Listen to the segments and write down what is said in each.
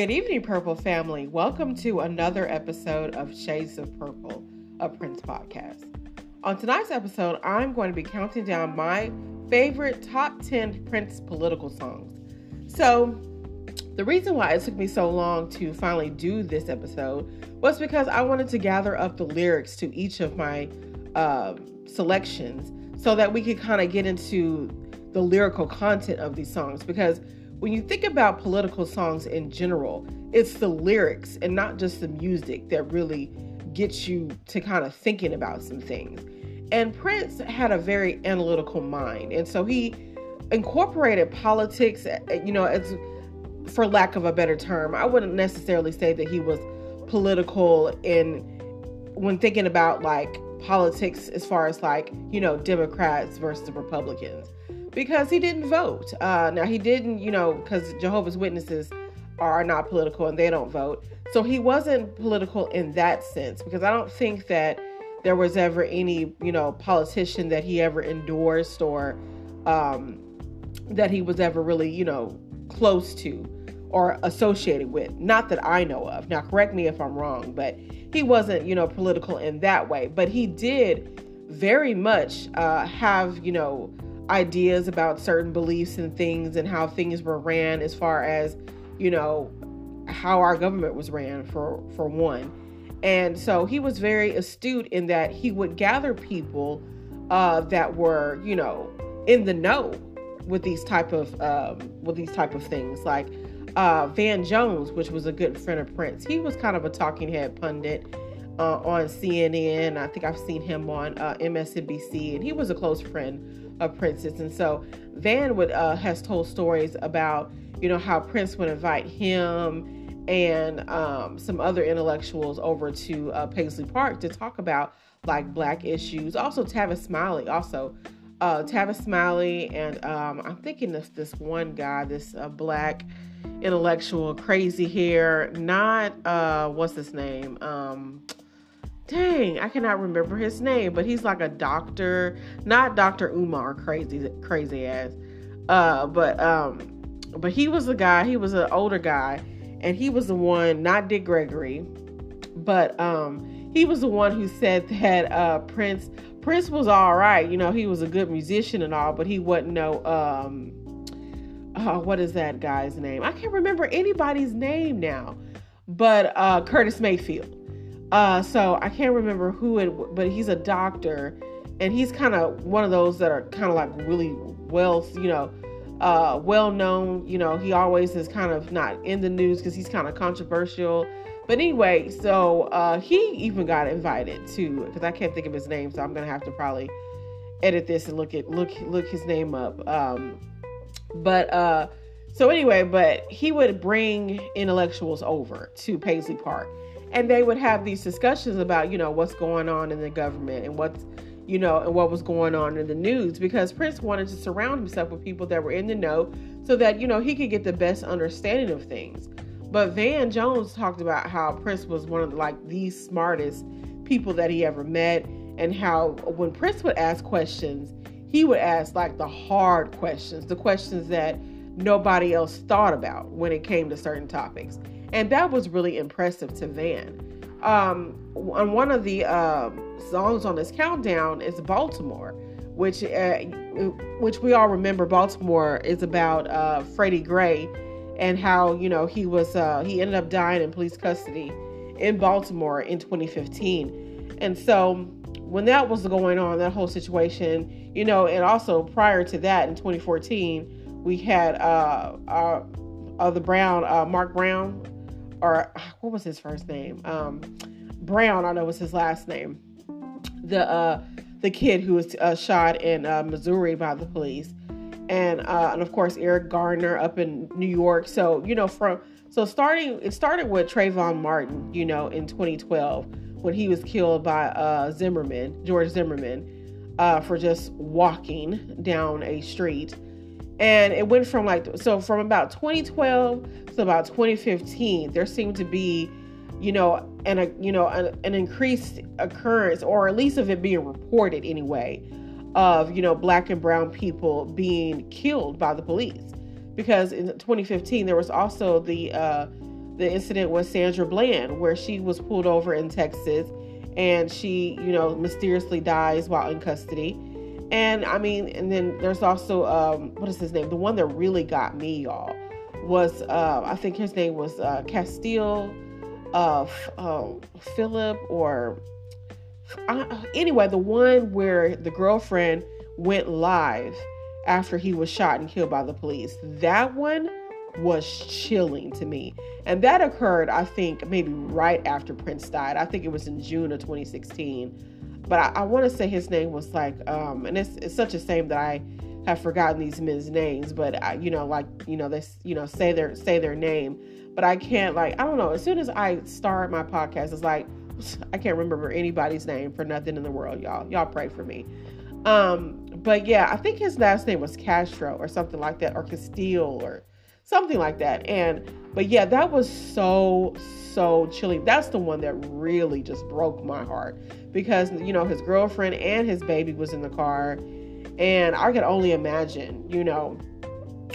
Good evening, Purple family. Welcome to another episode of Shades of Purple, a Prince podcast. On tonight's episode, I'm going to be counting down my favorite top 10 Prince political songs. So, the reason why it took me so long to finally do this episode was because I wanted to gather up the lyrics to each of my uh, selections so that we could kind of get into the lyrical content of these songs. Because when you think about political songs in general, it's the lyrics and not just the music that really gets you to kind of thinking about some things. And Prince had a very analytical mind. And so he incorporated politics, eh, you know, as for lack of a better term, I wouldn't necessarily say that he was political in when thinking about like politics as far as like, you know, Democrats versus Republicans because he didn't vote. Uh, now, he didn't, you know, because Jehovah's Witnesses are not political and they don't vote. So he wasn't political in that sense because I don't think that there was ever any, you know, politician that he ever endorsed or um, that he was ever really, you know, close to or associated with. Not that I know of. Now, correct me if I'm wrong, but he wasn't, you know, political in that way. But he did very much uh, have, you know, ideas about certain beliefs and things and how things were ran as far as you know how our government was ran for for one. And so he was very astute in that he would gather people uh, that were you know in the know with these type of um, with these type of things. Like uh, van jones which was a good friend of prince he was kind of a talking head pundit uh, on cnn i think i've seen him on uh, msnbc and he was a close friend of Prince's. And so Van would uh, has told stories about you know how Prince would invite him and um, some other intellectuals over to uh, Paisley Park to talk about like black issues. Also Tavis Smiley, also uh, Tavis Smiley, and um, I'm thinking of this one guy, this uh, black intellectual, crazy hair, not uh, what's his name. Um, dang, I cannot remember his name, but he's like a doctor, not Dr. Umar, crazy, crazy ass. Uh, but um, but he was a guy. He was an older guy, and he was the one, not Dick Gregory, but um, he was the one who said that uh, Prince Prince was all right. You know, he was a good musician and all, but he wasn't no um, uh, what is that guy's name? I can't remember anybody's name now, but uh, Curtis Mayfield. Uh, so I can't remember who it, but he's a doctor, and he's kind of one of those that are kind of like really well, you know, uh, well known. You know, he always is kind of not in the news because he's kind of controversial. But anyway, so uh, he even got invited to because I can't think of his name, so I'm gonna have to probably edit this and look at look look his name up. Um, but uh, so anyway, but he would bring intellectuals over to Paisley Park and they would have these discussions about you know what's going on in the government and what's you know and what was going on in the news because prince wanted to surround himself with people that were in the know so that you know he could get the best understanding of things. But van jones talked about how prince was one of like the smartest people that he ever met and how when prince would ask questions he would ask like the hard questions the questions that nobody else thought about when it came to certain topics and that was really impressive to Van. Um, on one of the uh, songs on this countdown is Baltimore, which uh, which we all remember. Baltimore is about uh, Freddie Gray and how you know he was uh, he ended up dying in police custody in Baltimore in 2015, and so when that was going on, that whole situation, you know, and also prior to that in 2014, we had uh, uh, uh the Brown, uh, Mark Brown, or what was his first name? Um, Brown, I know was his last name. The uh, the kid who was uh, shot in uh, Missouri by the police, and uh, and of course Eric Garner up in New York. So you know from so starting it started with Trayvon Martin, you know, in 2012 when he was killed by uh, Zimmerman, George Zimmerman, uh, for just walking down a street and it went from like so from about 2012 to about 2015 there seemed to be you know an a, you know an, an increased occurrence or at least of it being reported anyway of you know black and brown people being killed by the police because in 2015 there was also the uh the incident with Sandra Bland, where she was pulled over in Texas and she, you know, mysteriously dies while in custody. And I mean, and then there's also um, what is his name? The one that really got me, y'all, was uh, I think his name was uh, Castile, uh, uh, Philip, or uh, anyway, the one where the girlfriend went live after he was shot and killed by the police. That one was chilling to me. And that occurred, I think, maybe right after Prince died. I think it was in June of 2016. But I, I want to say his name was like, um, and it's, it's such a shame that I have forgotten these men's names, but I, you know, like, you know, they, you know, say their, say their name, but I can't like, I don't know. As soon as I start my podcast, it's like, I can't remember anybody's name for nothing in the world, y'all. Y'all pray for me. Um, but yeah, I think his last name was Castro or something like that, or Castile or something like that. And but yeah, that was so so chilling. That's the one that really just broke my heart because you know his girlfriend and his baby was in the car, and I could only imagine, you know,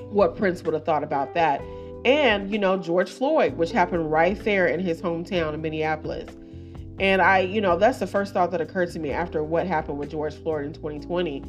what Prince would have thought about that. And you know George Floyd, which happened right there in his hometown in Minneapolis. And I, you know, that's the first thought that occurred to me after what happened with George Floyd in 2020.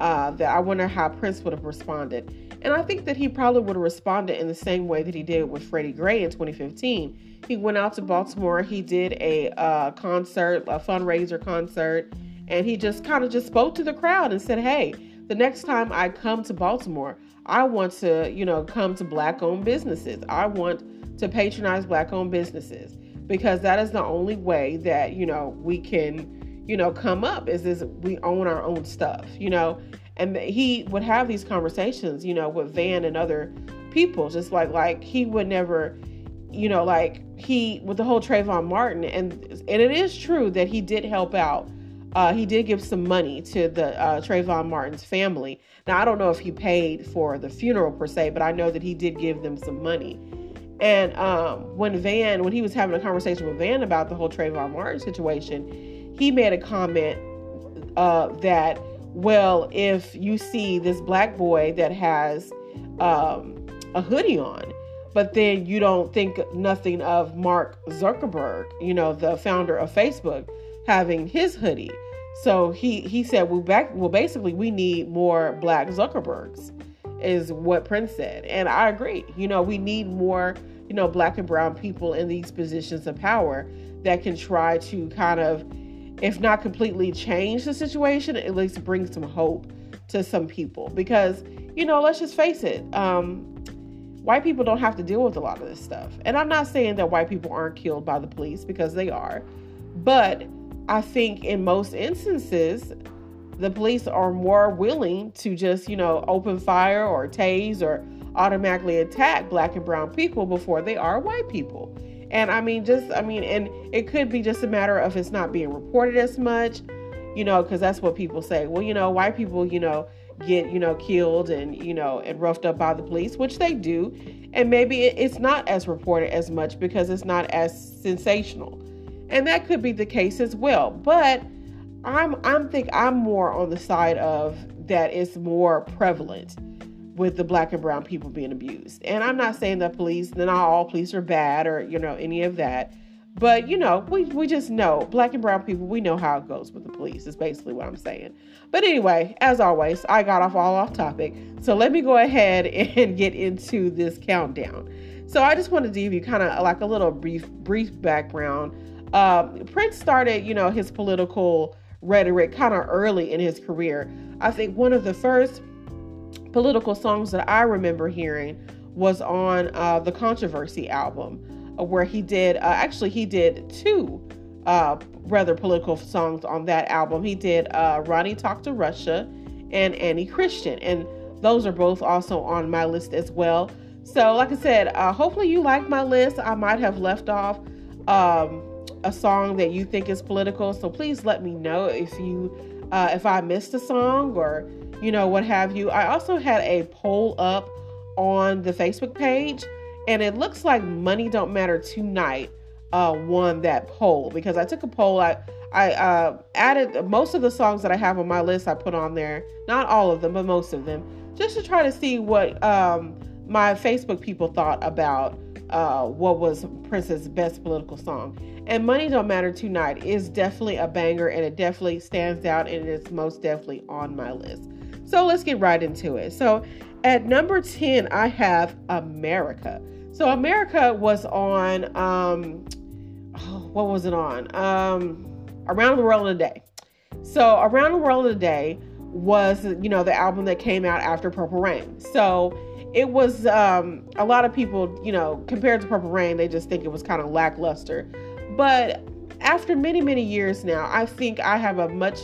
Uh, that I wonder how Prince would have responded. And I think that he probably would have responded in the same way that he did with Freddie Gray in 2015. He went out to Baltimore, he did a uh, concert, a fundraiser concert, and he just kind of just spoke to the crowd and said, Hey, the next time I come to Baltimore, I want to, you know, come to black owned businesses. I want to patronize black owned businesses because that is the only way that, you know, we can, you know, come up is is we own our own stuff, you know and he would have these conversations you know with van and other people just like like he would never you know like he with the whole Trayvon Martin and and it is true that he did help out uh, he did give some money to the uh, Trayvon Martin's family. Now I don't know if he paid for the funeral per se, but I know that he did give them some money. And um, when Van, when he was having a conversation with Van about the whole Trayvon Martin situation, he made a comment uh, that well, if you see this black boy that has um, a hoodie on, but then you don't think nothing of Mark Zuckerberg, you know, the founder of Facebook, having his hoodie. So he he said, well, back well, basically, we need more black Zuckerbergs, is what Prince said, and I agree. You know, we need more, you know, black and brown people in these positions of power that can try to kind of if not completely change the situation, at least bring some hope to some people. Because, you know, let's just face it, um, white people don't have to deal with a lot of this stuff. And I'm not saying that white people aren't killed by the police because they are. But I think in most instances, the police are more willing to just, you know, open fire or tase or automatically attack black and brown people before they are white people. And I mean, just, I mean, and it could be just a matter of it's not being reported as much, you know, because that's what people say. Well, you know, white people, you know, get, you know, killed and, you know, and roughed up by the police, which they do. And maybe it's not as reported as much because it's not as sensational. And that could be the case as well. But I'm, I'm think I'm more on the side of that it's more prevalent with the black and brown people being abused. And I'm not saying that police, not all police are bad or, you know, any of that. But, you know, we, we just know black and brown people, we know how it goes with the police, is basically what I'm saying. But anyway, as always, I got off all off topic. So let me go ahead and get into this countdown. So I just wanted to give you kind of like a little brief brief background. Um, Prince started, you know, his political rhetoric kind of early in his career. I think one of the first political songs that I remember hearing was on uh, the Controversy album, uh, where he did, uh, actually, he did two uh, rather political songs on that album. He did uh, Ronnie Talk to Russia and Annie Christian, and those are both also on my list as well. So, like I said, uh, hopefully you like my list. I might have left off um, a song that you think is political, so please let me know if you if I missed a song or you know, what have you. I also had a poll up on the Facebook page, and it looks like Money Don't Matter Tonight uh, won that poll because I took a poll. I I uh, added most of the songs that I have on my list. I put on there, not all of them, but most of them, just to try to see what um, my Facebook people thought about uh, what was Prince's best political song. And Money Don't Matter Tonight is definitely a banger and it definitely stands out and it's most definitely on my list. So let's get right into it. So at number 10, I have America. So America was on, um, oh, what was it on? Um, Around the World in a Day. So Around the World in a Day was, you know, the album that came out after Purple Rain. So it was um, a lot of people, you know, compared to Purple Rain, they just think it was kind of lackluster. But after many, many years now, I think I have a much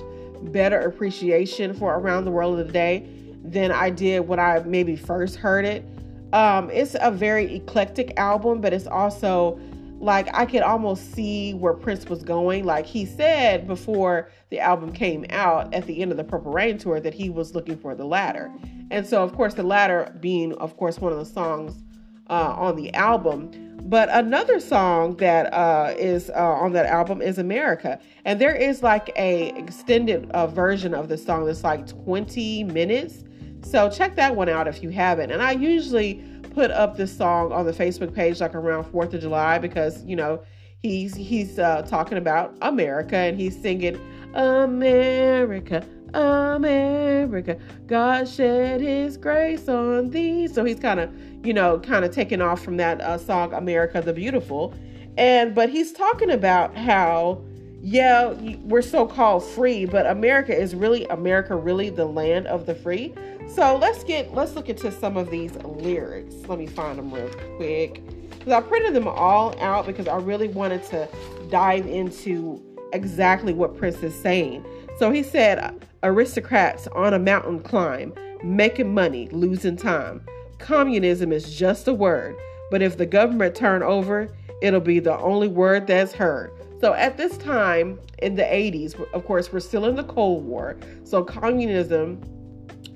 better appreciation for Around the World of the Day than I did when I maybe first heard it. Um, it's a very eclectic album, but it's also like I could almost see where Prince was going. Like he said before the album came out at the end of the Purple Rain tour that he was looking for the ladder. And so, of course, the ladder being, of course, one of the songs uh, on the album. But another song that uh, is uh, on that album is America, and there is like a extended uh, version of the song that's like 20 minutes. So check that one out if you haven't. And I usually put up this song on the Facebook page like around 4th of July because, you know, he's he's uh, talking about America and he's singing America, America, God shed his grace on thee. So he's kind of, you know, kind of taking off from that uh, song America the Beautiful. And but he's talking about how yeah, we're so called free, but America is really America really the land of the free. So let's get let's look into some of these lyrics. Let me find them real quick. Because I printed them all out because I really wanted to dive into exactly what Prince is saying. So he said, aristocrats on a mountain climb, making money, losing time. Communism is just a word, but if the government turn over, it'll be the only word that's heard. So at this time in the 80s, of course, we're still in the Cold War. So communism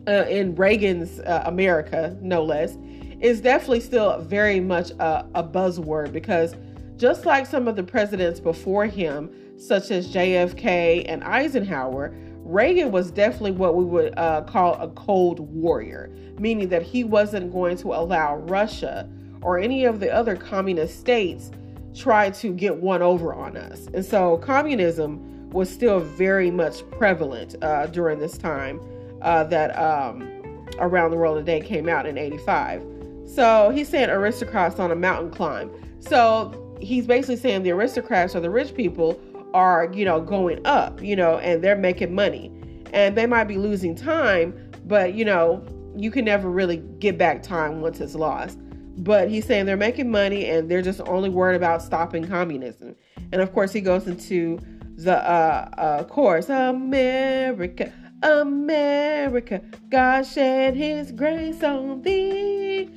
uh, in Reagan's uh, America, no less, is definitely still very much a, a buzzword because just like some of the presidents before him, such as JFK and Eisenhower, Reagan was definitely what we would uh, call a cold warrior, meaning that he wasn't going to allow Russia or any of the other communist states try to get one over on us. And so communism was still very much prevalent uh, during this time uh, that um, Around the World Today came out in 85. So he's saying aristocrats on a mountain climb. So he's basically saying the aristocrats or the rich people are, you know, going up, you know, and they're making money. And they might be losing time, but, you know, you can never really get back time once it's lost. But he's saying they're making money and they're just only worried about stopping communism. And of course, he goes into the uh, uh, chorus America, America, God shed his grace on thee.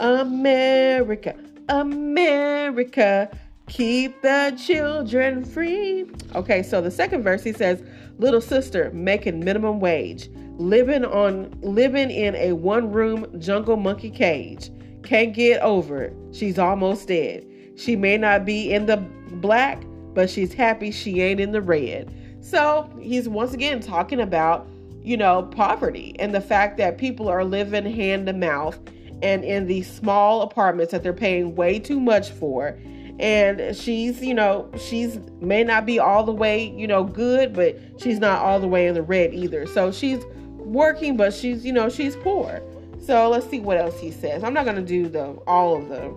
America, America, keep the children free. Okay, so the second verse he says, Little sister making minimum wage, living on living in a one-room jungle monkey cage. Can't get over it. She's almost dead. She may not be in the black, but she's happy she ain't in the red. So he's once again talking about, you know, poverty and the fact that people are living hand to mouth and in these small apartments that they're paying way too much for. And she's, you know, she's may not be all the way, you know, good, but she's not all the way in the red either. So she's working, but she's, you know, she's poor. So let's see what else he says. I'm not gonna do the all of the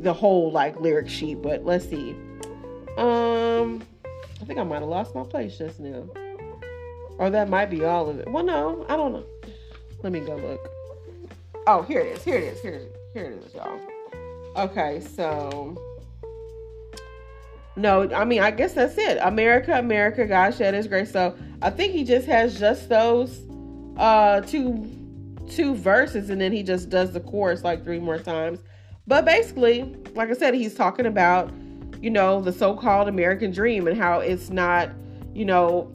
the whole like lyric sheet, but let's see. Um I think I might have lost my place just now. Or that might be all of it. Well, no, I don't know. Let me go look. Oh, here it is. Here it is. Here it is. Here it is, y'all. Okay, so no, I mean, I guess that's it. America, America, God shed His grace. So I think he just has just those uh two two verses, and then he just does the chorus like three more times. But basically, like I said, he's talking about you know, the so called American dream and how it's not, you know,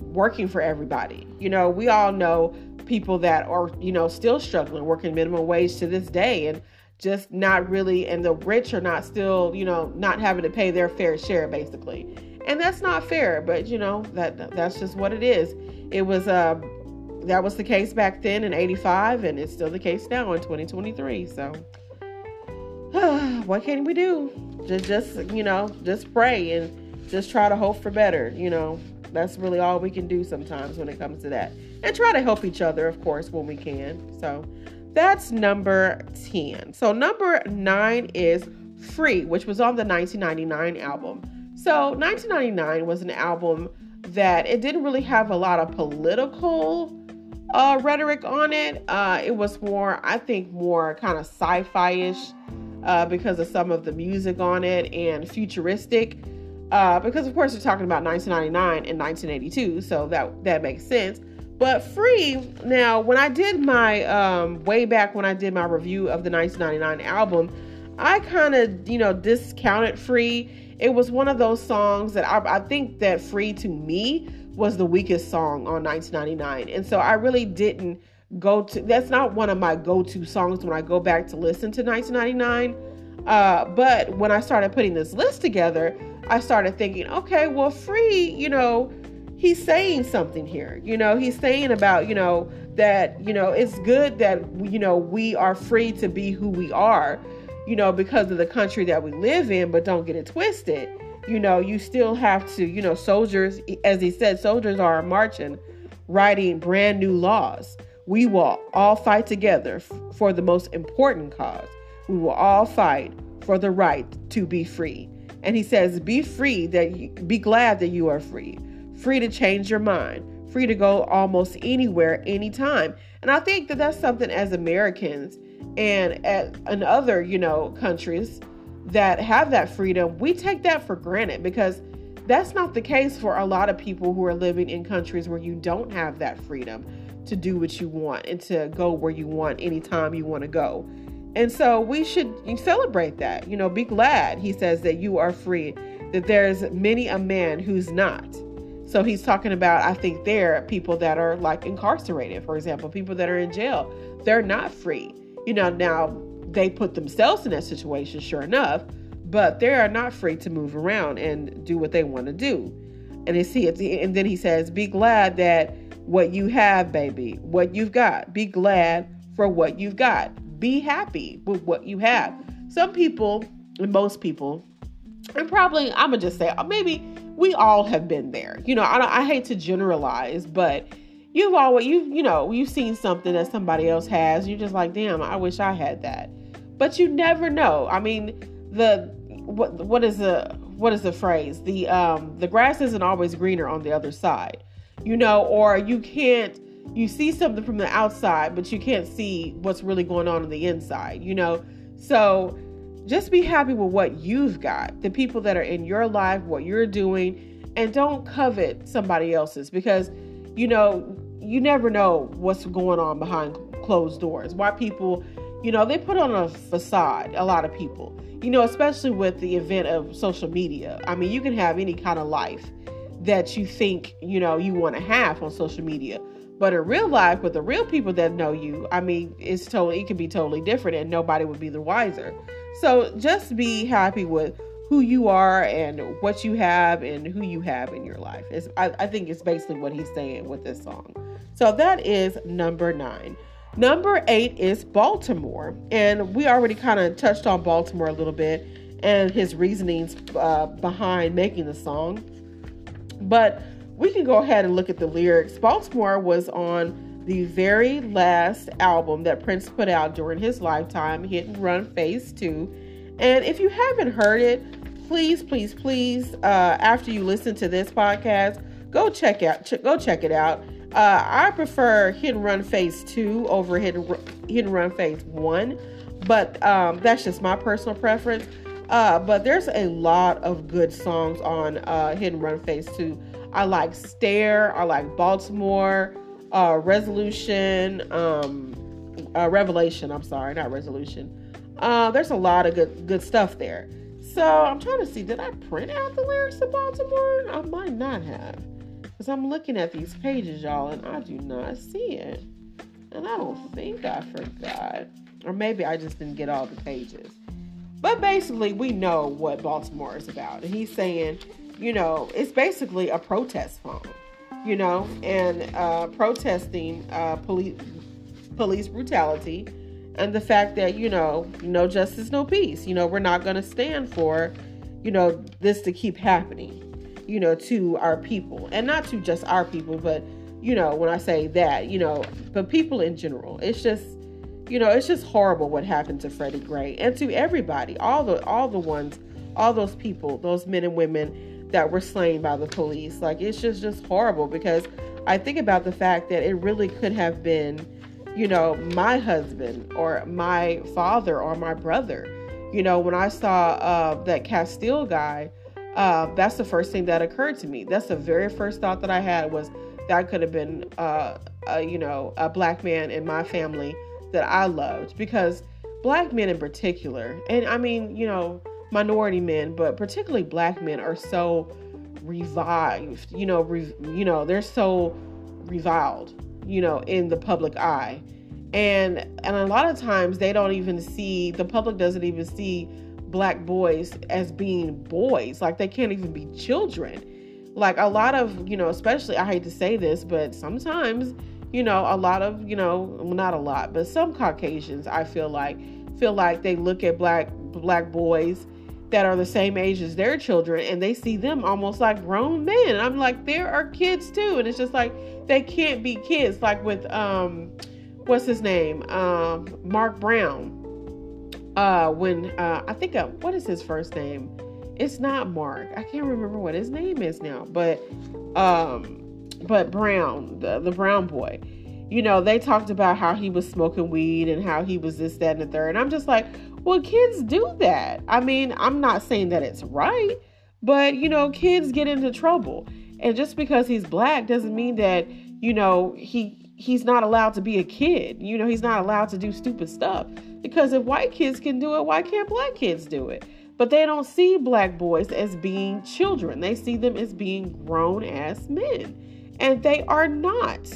working for everybody. You know, we all know people that are, you know, still struggling, working minimum wage to this day and just not really, and the rich are not still, you know, not having to pay their fair share basically. And that's not fair, but you know, that that's just what it is. It was, uh, that was the case back then in 85 and it's still the case now in 2023. So, what can we do? Just, just you know, just pray and just try to hope for better. You know, that's really all we can do sometimes when it comes to that, and try to help each other, of course, when we can. So that's number ten. So number nine is Free, which was on the 1999 album. So 1999 was an album that it didn't really have a lot of political uh, rhetoric on it. Uh, it was more, I think, more kind of sci-fi-ish uh, because of some of the music on it and futuristic. Uh, because of course we're talking about 1999 and 1982, so that that makes sense. But free now, when I did my um, way back when I did my review of the 1999 album, I kind of you know discounted free. It was one of those songs that I, I think that free to me was the weakest song on 1999. And so I really didn't go to that's not one of my go-to songs when I go back to listen to 1999. Uh, but when I started putting this list together, I started thinking, okay, well, free, you know, he's saying something here. You know, he's saying about, you know, that, you know, it's good that, you know, we are free to be who we are, you know, because of the country that we live in, but don't get it twisted you know, you still have to, you know, soldiers, as he said, soldiers are marching, writing brand new laws. We will all fight together for the most important cause. We will all fight for the right to be free. And he says, be free that you, be glad that you are free, free to change your mind, free to go almost anywhere, anytime. And I think that that's something as Americans and at, in other, you know, countries that have that freedom, we take that for granted because that's not the case for a lot of people who are living in countries where you don't have that freedom to do what you want and to go where you want anytime you want to go. And so we should celebrate that. You know, be glad, he says, that you are free, that there's many a man who's not. So he's talking about, I think, there people that are like incarcerated, for example, people that are in jail. They're not free. You know, now they put themselves in that situation, sure enough, but they are not free to move around and do what they want to do. And it's, and then he says, Be glad that what you have, baby, what you've got. Be glad for what you've got. Be happy with what you have. Some people, and most people, and probably I'm gonna just say uh, maybe we all have been there. You know, I, I hate to generalize, but you've always you you know you've seen something that somebody else has. You're just like, damn, I wish I had that but you never know. I mean, the what what is the what is the phrase? The um the grass isn't always greener on the other side. You know, or you can't you see something from the outside, but you can't see what's really going on on the inside, you know? So just be happy with what you've got, the people that are in your life, what you're doing, and don't covet somebody else's because, you know, you never know what's going on behind closed doors. Why people you know, they put on a facade, a lot of people, you know, especially with the event of social media. I mean, you can have any kind of life that you think, you know, you want to have on social media. But in real life, with the real people that know you, I mean, it's totally, it can be totally different and nobody would be the wiser. So just be happy with who you are and what you have and who you have in your life. It's, I, I think it's basically what he's saying with this song. So that is number nine. Number eight is Baltimore. And we already kind of touched on Baltimore a little bit and his reasonings uh, behind making the song. But we can go ahead and look at the lyrics. Baltimore was on the very last album that Prince put out during his lifetime, Hit and Run Phase 2. And if you haven't heard it, please, please, please, uh, after you listen to this podcast, go check out, ch- go check it out. Uh, I prefer Hit and Run Phase 2 over Hit and, Hit and Run Phase 1, but um, that's just my personal preference. Uh, but there's a lot of good songs on uh, Hit and Run Phase 2. I like Stare, I like Baltimore, uh, Resolution, um, uh, Revelation, I'm sorry, not Resolution. Uh, there's a lot of good good stuff there. So I'm trying to see, did I print out the lyrics of Baltimore? I might not have. Because I'm looking at these pages, y'all, and I do not see it. And I don't think I forgot. Or maybe I just didn't get all the pages. But basically, we know what Baltimore is about. And he's saying, you know, it's basically a protest song, you know, and uh, protesting uh, police police brutality and the fact that you know no justice no peace. You know we're not going to stand for you know this to keep happening you know to our people. And not to just our people but you know when i say that you know but people in general. It's just you know it's just horrible what happened to freddie gray and to everybody all the all the ones all those people those men and women that were slain by the police like it's just just horrible because i think about the fact that it really could have been you know, my husband or my father or my brother. You know, when I saw uh, that Castile guy, uh, that's the first thing that occurred to me. That's the very first thought that I had was that could have been, uh, a, you know, a black man in my family that I loved because black men in particular, and I mean, you know, minority men, but particularly black men are so revived. You know, re- you know, they're so reviled you know, in the public eye. And and a lot of times they don't even see the public doesn't even see black boys as being boys. Like they can't even be children. Like a lot of, you know, especially I hate to say this, but sometimes, you know, a lot of, you know, not a lot, but some Caucasians I feel like feel like they look at black black boys that are the same age as their children and they see them almost like grown men. I'm like, there are kids too. And it's just like they can't be kids. Like with um what's his name? Um Mark Brown. Uh when uh I think uh, what is his first name? It's not Mark. I can't remember what his name is now, but um but Brown, the, the brown boy you know, they talked about how he was smoking weed and how he was this, that, and the third. And I'm just like, well, kids do that. I mean, I'm not saying that it's right, but you know, kids get into trouble. And just because he's black doesn't mean that, you know, he he's not allowed to be a kid. You know, he's not allowed to do stupid stuff. Because if white kids can do it, why can't black kids do it? But they don't see black boys as being children. They see them as being grown ass men. And they are not.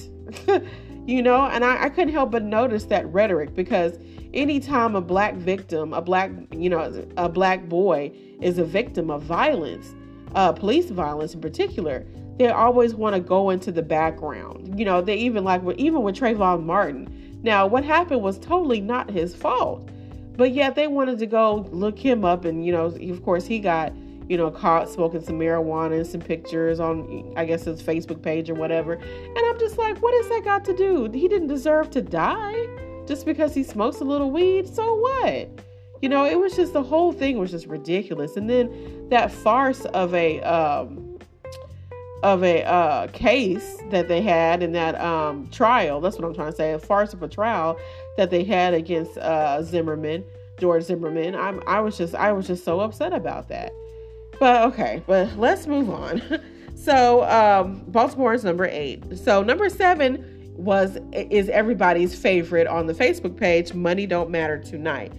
you know, and I, I couldn't help but notice that rhetoric because anytime a black victim, a black, you know, a black boy is a victim of violence, uh, police violence in particular, they always want to go into the background. You know, they even like even with Trayvon Martin. Now, what happened was totally not his fault, but yet they wanted to go look him up, and you know, of course, he got you know, caught smoking some marijuana and some pictures on, I guess, his Facebook page or whatever. And I'm just like, what has that got to do? He didn't deserve to die just because he smokes a little weed. So what? You know, it was just the whole thing was just ridiculous. And then that farce of a um, of a uh, case that they had in that um, trial. That's what I'm trying to say. A farce of a trial that they had against uh, Zimmerman, George Zimmerman. I'm, I was just I was just so upset about that. But okay, but let's move on. so um, Baltimore is number eight. So number seven was is everybody's favorite on the Facebook page. Money don't matter tonight,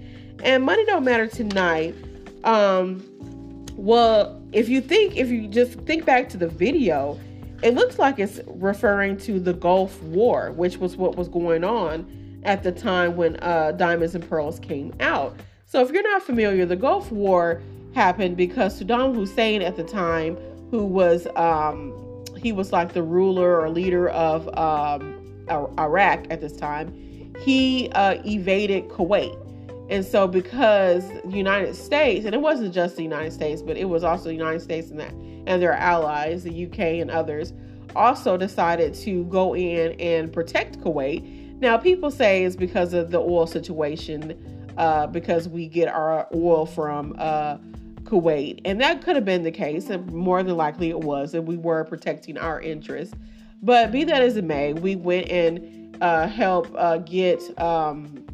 and money don't matter tonight. Um, well, if you think if you just think back to the video, it looks like it's referring to the Gulf War, which was what was going on at the time when uh, Diamonds and Pearls came out. So if you're not familiar, the Gulf War happened because Saddam Hussein at the time, who was um, he was like the ruler or leader of um, Iraq at this time, he uh, evaded Kuwait. And so, because the United States, and it wasn't just the United States, but it was also the United States and that and their allies, the UK and others, also decided to go in and protect Kuwait. Now, people say it's because of the oil situation, uh, because we get our oil from uh, Kuwait. And that could have been the case, and more than likely it was, and we were protecting our interests. But be that as it may, we went and uh, helped uh, get um,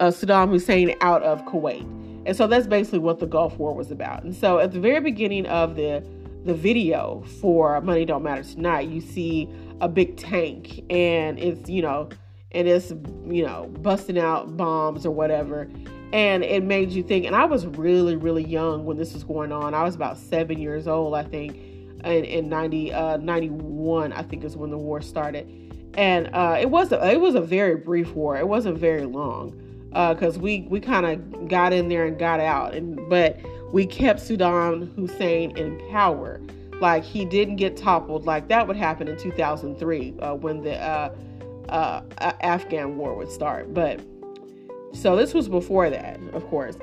uh, Saddam Hussein out of Kuwait. And so that's basically what the Gulf War was about. And so at the very beginning of the the video for Money Don't Matter Tonight, you see a big tank and it's, you know, and it's, you know, busting out bombs or whatever and it made you think and i was really really young when this was going on i was about seven years old i think in, in 90 uh, 91 i think is when the war started. And uh, it was a, it was a very brief war. It wasn't very long because uh, we we kind of got in there and got out. And but we kept Saddam Hussein in power. Like he didn't get toppled. Like that would happen in 2003 uh, when the uh, uh, Afghan war would start. But So this was before that, of course.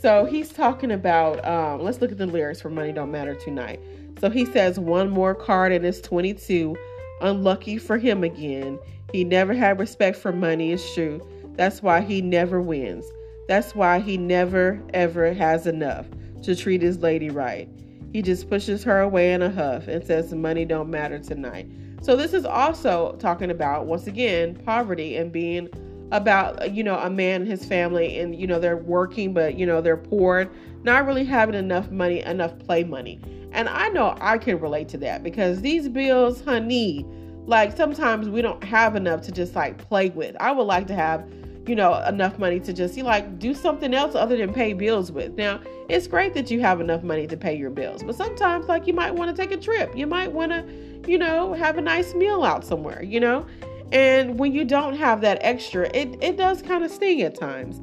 So he's talking about, um, let's look at the lyrics for Money Don't Matter Tonight. So he says, one more card and it's 22. Unlucky for him again. He never had respect for money, it's true. That's why he never wins. That's why he never, ever has enough to treat his lady right. He just pushes her away in a huff and says money don't matter tonight. So this is also talking about once again poverty and being about you know a man and his family and you know they're working but you know they're poor, not really having enough money, enough play money. And I know I can relate to that because these bills, honey, like sometimes we don't have enough to just like play with. I would like to have you know, enough money to just you like do something else other than pay bills with. Now, it's great that you have enough money to pay your bills, but sometimes like you might want to take a trip. You might want to, you know, have a nice meal out somewhere, you know? And when you don't have that extra, it it does kind of sting at times.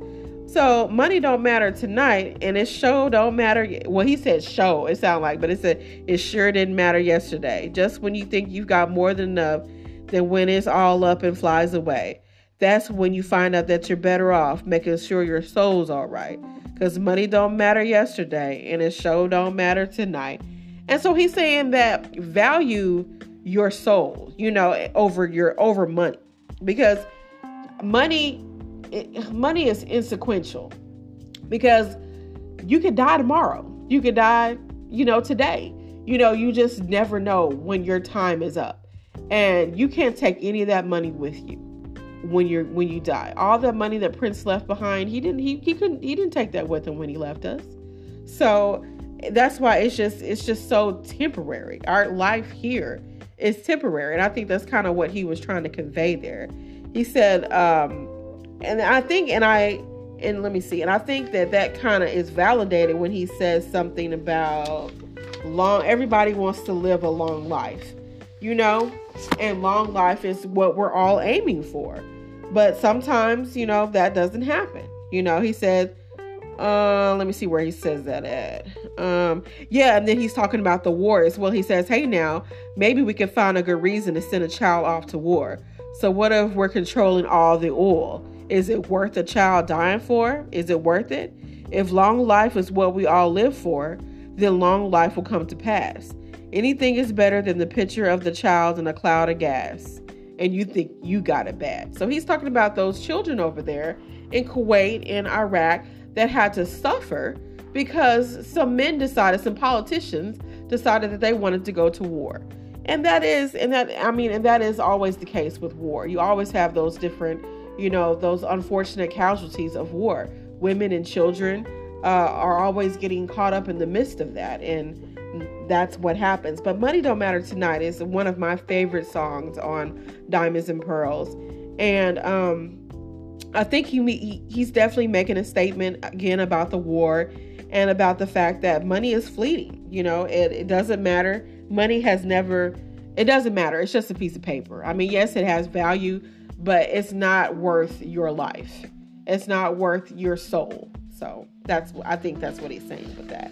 So money don't matter tonight, and it show don't matter. Well, he said show. It sounded like, but it said it sure didn't matter yesterday. Just when you think you've got more than enough, then when it's all up and flies away that's when you find out that you're better off making sure your soul's all right. Because money don't matter yesterday and it show don't matter tonight. And so he's saying that value your soul, you know, over your over money. Because money it, money is insequential. Because you could die tomorrow. You could die, you know, today. You know, you just never know when your time is up. And you can't take any of that money with you when you're when you die. All the money that Prince left behind, he didn't he, he couldn't he didn't take that with him when he left us. So that's why it's just it's just so temporary. Our life here is temporary. And I think that's kind of what he was trying to convey there. He said, um, and I think, and I, and let me see, and I think that that kind of is validated when he says something about long, everybody wants to live a long life, you know, and long life is what we're all aiming for. But sometimes, you know, that doesn't happen. You know, he said, uh, let me see where he says that at. Um, yeah, and then he's talking about the war as well. He says, Hey now, maybe we can find a good reason to send a child off to war. So what if we're controlling all the oil? Is it worth a child dying for? Is it worth it? If long life is what we all live for, then long life will come to pass. Anything is better than the picture of the child in a cloud of gas, and you think you got it bad. So he's talking about those children over there in Kuwait and Iraq that had to suffer because some men decided, some politicians decided that they wanted to go to war. And that is, and that, I mean, and that is always the case with war. You always have those different, you know, those unfortunate casualties of war. Women and children uh, are always getting caught up in the midst of that. And that's what happens. But Money Don't Matter Tonight is one of my favorite songs on Diamonds and Pearls. And um, I think he, he's definitely making a statement again about the war and about the fact that money is fleeting. You know, it, it doesn't matter. Money has never, it doesn't matter. It's just a piece of paper. I mean, yes, it has value, but it's not worth your life. It's not worth your soul. So that's, I think that's what he's saying with that.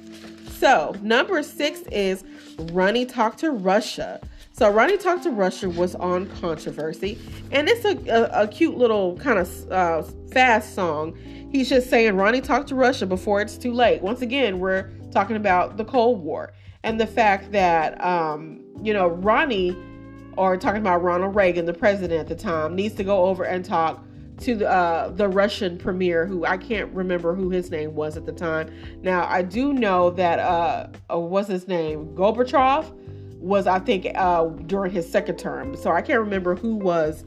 So, number six is Ronnie Talk to Russia. So, Ronnie Talk to Russia was on controversy, and it's a, a, a cute little kind of uh, fast song. He's just saying, Ronnie Talk to Russia before it's too late. Once again, we're talking about the Cold War and the fact that, um, you know, Ronnie, or talking about Ronald Reagan, the president at the time, needs to go over and talk to the, uh, the Russian premier, who I can't remember who his name was at the time. Now, I do know that, uh, uh, what's his name? Gorbachev was, I think, uh, during his second term. So I can't remember who was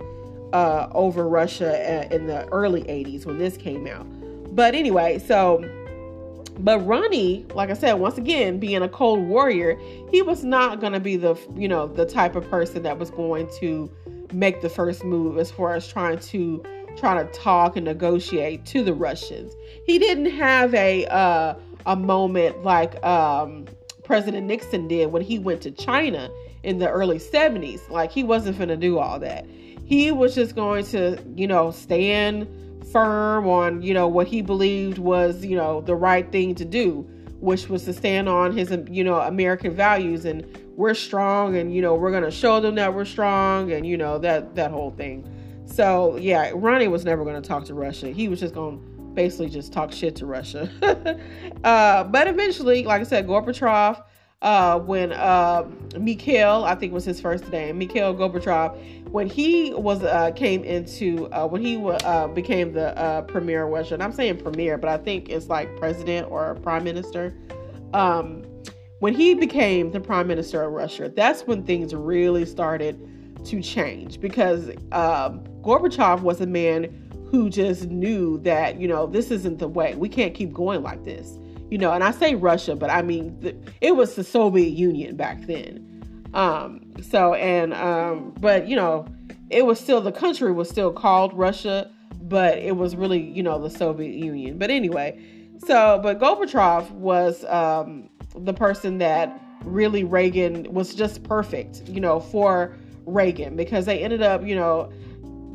uh, over Russia uh, in the early 80s when this came out. But anyway, so, but Ronnie, like I said, once again, being a cold warrior, he was not going to be the, you know, the type of person that was going to make the first move as far as trying to trying to talk and negotiate to the Russians. He didn't have a uh, a moment like um, President Nixon did when he went to China in the early 70s. Like he wasn't going to do all that. He was just going to, you know, stand firm on, you know, what he believed was, you know, the right thing to do, which was to stand on his, you know, American values and we're strong and, you know, we're going to show them that we're strong and, you know, that that whole thing. So yeah, Ronnie was never going to talk to Russia. He was just going to basically just talk shit to Russia. uh, but eventually, like I said, Gorbachev, uh, when uh, Mikhail, I think was his first name, Mikhail Gorbachev, when he was uh, came into uh, when he uh, became the uh, premier of Russia, and I'm saying premier, but I think it's like president or prime minister. Um, when he became the prime minister of Russia, that's when things really started to change because um, Gorbachev was a man who just knew that, you know, this isn't the way. We can't keep going like this. You know, and I say Russia, but I mean, the, it was the Soviet Union back then. Um, so, and, um, but, you know, it was still, the country was still called Russia, but it was really, you know, the Soviet Union. But anyway, so, but Gorbachev was um, the person that really Reagan was just perfect, you know, for Reagan because they ended up, you know,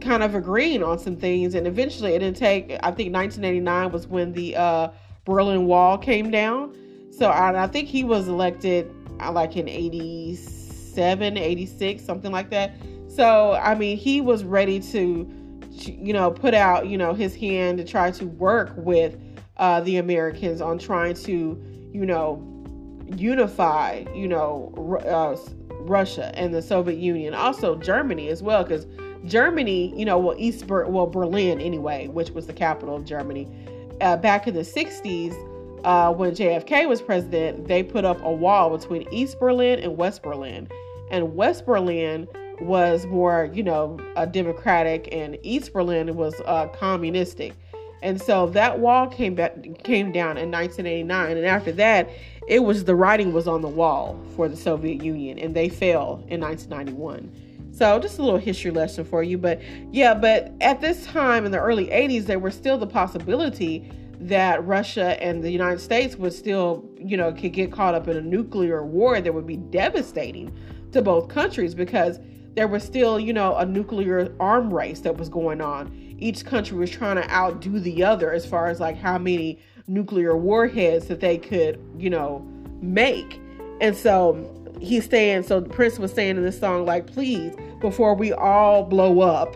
kind of agreeing on some things. And eventually it didn't take, I think 1989 was when the uh, Berlin Wall came down. So I, I think he was elected uh, like in 87, 86, something like that. So, I mean, he was ready to, you know, put out, you know, his hand to try to work with uh, the Americans on trying to, you know, unify, you know, uh, Russia and the Soviet Union, also Germany as well, because Germany, you know, well, East Ber- well Berlin anyway, which was the capital of Germany, uh, back in the '60s, uh, when JFK was president, they put up a wall between East Berlin and West Berlin, and West Berlin was more, you know, a democratic, and East Berlin was uh, communistic. And so that wall came back came down in 1989, and after that, it was the writing was on the wall for the Soviet Union, and they fell in 1991. So just a little history lesson for you. But yeah, but at this time in the early 80s, there was still the possibility that Russia and the United States would still, you know, could get caught up in a nuclear war that would be devastating to both countries because there was still, you know, a nuclear arm race that was going on. Each country was trying to outdo the other as far as like how many nuclear warheads that they could, you know, make. And so he's saying, so Prince was saying in this song, like, please, before we all blow up,